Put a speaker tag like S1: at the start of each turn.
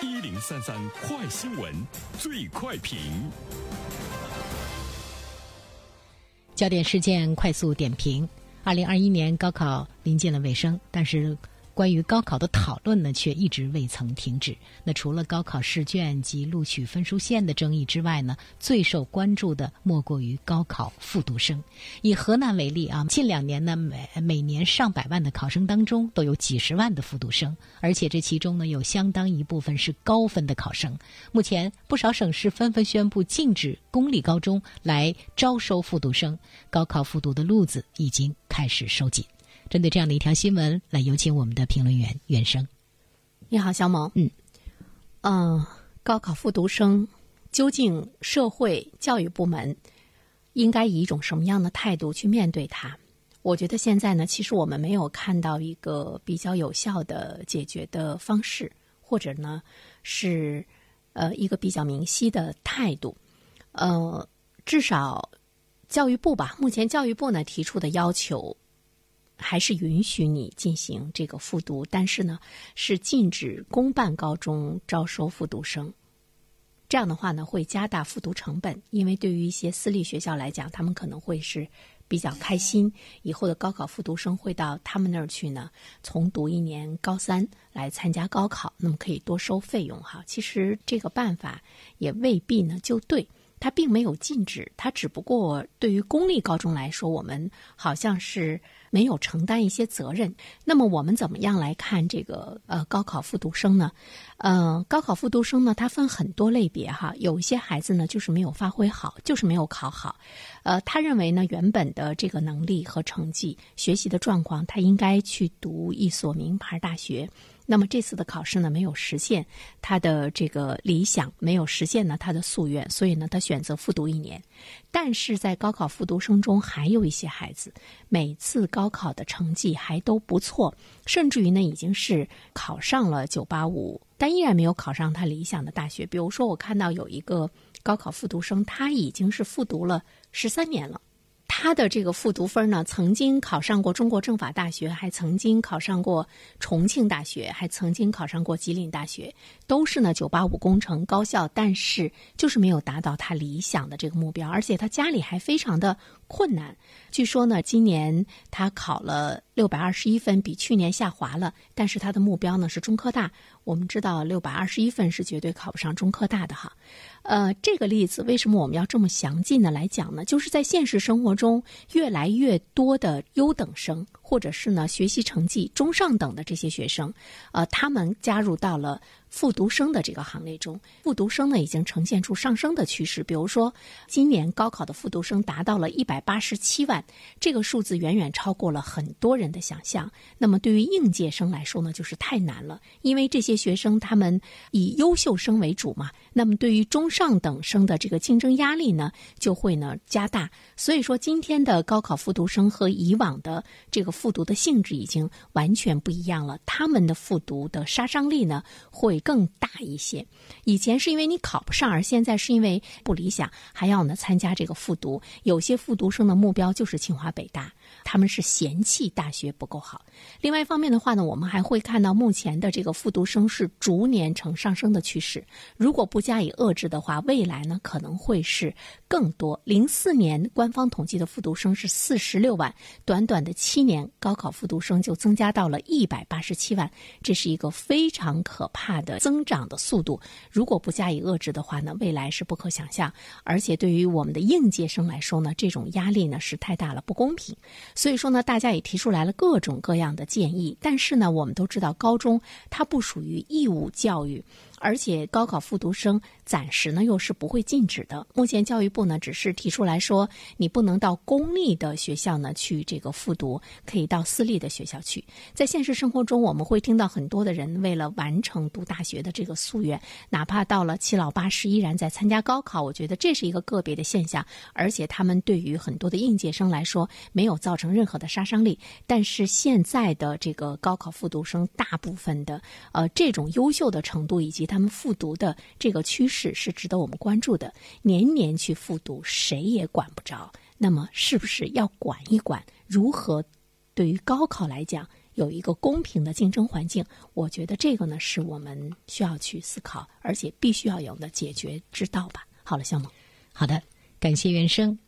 S1: 一零三三快新闻，最快评。
S2: 焦点事件快速点评：二零二一年高考临近了尾声，但是。关于高考的讨论呢，却一直未曾停止。那除了高考试卷及录取分数线的争议之外呢，最受关注的莫过于高考复读生。以河南为例啊，近两年呢，每每年上百万的考生当中，都有几十万的复读生，而且这其中呢，有相当一部分是高分的考生。目前，不少省市纷纷宣布禁止公立高中来招收复读生，高考复读的路子已经开始收紧。针对这样的一条新闻，来有请我们的评论员袁生。
S3: 你好，小猛。
S2: 嗯，
S3: 嗯，高考复读生，究竟社会教育部门应该以一种什么样的态度去面对它？我觉得现在呢，其实我们没有看到一个比较有效的解决的方式，或者呢是呃一个比较明晰的态度。呃，至少教育部吧，目前教育部呢提出的要求。还是允许你进行这个复读，但是呢，是禁止公办高中招收复读生。这样的话呢，会加大复读成本，因为对于一些私立学校来讲，他们可能会是比较开心，以后的高考复读生会到他们那儿去呢，重读一年高三来参加高考，那么可以多收费用哈。其实这个办法也未必呢就对。它并没有禁止，它只不过对于公立高中来说，我们好像是没有承担一些责任。那么我们怎么样来看这个呃高考复读生呢？呃，高考复读生呢，它分很多类别哈。有一些孩子呢，就是没有发挥好，就是没有考好。呃，他认为呢，原本的这个能力和成绩、学习的状况，他应该去读一所名牌大学。那么这次的考试呢，没有实现他的这个理想，没有实现呢他的夙愿，所以呢，他选择复读一年。但是在高考复读生中，还有一些孩子，每次高考的成绩还都不错，甚至于呢，已经是考上了九八五，但依然没有考上他理想的大学。比如说，我看到有一个高考复读生，他已经是复读了十三年了。他的这个复读分呢，曾经考上过中国政法大学，还曾经考上过重庆大学，还曾经考上过吉林大学，都是呢九八五工程高校，但是就是没有达到他理想的这个目标，而且他家里还非常的困难。据说呢，今年他考了六百二十一分，比去年下滑了，但是他的目标呢是中科大。我们知道六百二十一分是绝对考不上中科大的哈，呃，这个例子为什么我们要这么详尽的来讲呢？就是在现实生活中，越来越多的优等生，或者是呢学习成绩中上等的这些学生，呃，他们加入到了。复读生的这个行列中，复读生呢已经呈现出上升的趋势。比如说，今年高考的复读生达到了一百八十七万，这个数字远远超过了很多人的想象。那么对于应届生来说呢，就是太难了，因为这些学生他们以优秀生为主嘛。那么对于中上等生的这个竞争压力呢，就会呢加大。所以说，今天的高考复读生和以往的这个复读的性质已经完全不一样了。他们的复读的杀伤力呢会，更大一些。以前是因为你考不上，而现在是因为不理想，还要呢参加这个复读。有些复读生的目标就是清华北大，他们是嫌弃大学不够好。另外一方面的话呢，我们还会看到目前的这个复读生是逐年呈上升的趋势。如果不加以遏制的话，未来呢可能会是更多。零四年官方统计的复读生是四十六万，短短的七年，高考复读生就增加到了一百八十七万，这是一个非常可怕的。的增长的速度，如果不加以遏制的话呢，未来是不可想象。而且对于我们的应届生来说呢，这种压力呢是太大了，不公平。所以说呢，大家也提出来了各种各样的建议。但是呢，我们都知道高中它不属于义务教育。而且高考复读生暂时呢又是不会禁止的。目前教育部呢只是提出来说，你不能到公立的学校呢去这个复读，可以到私立的学校去。在现实生活中，我们会听到很多的人为了完成读大学的这个夙愿，哪怕到了七老八十依然在参加高考。我觉得这是一个个别的现象，而且他们对于很多的应届生来说没有造成任何的杀伤力。但是现在的这个高考复读生，大部分的呃这种优秀的程度以及他们复读的这个趋势是值得我们关注的。年年去复读，谁也管不着。那么，是不是要管一管？如何对于高考来讲有一个公平的竞争环境。我觉得这个呢，是我们需要去思考，而且必须要有的解决之道吧。好了，肖萌，
S2: 好的，感谢原生。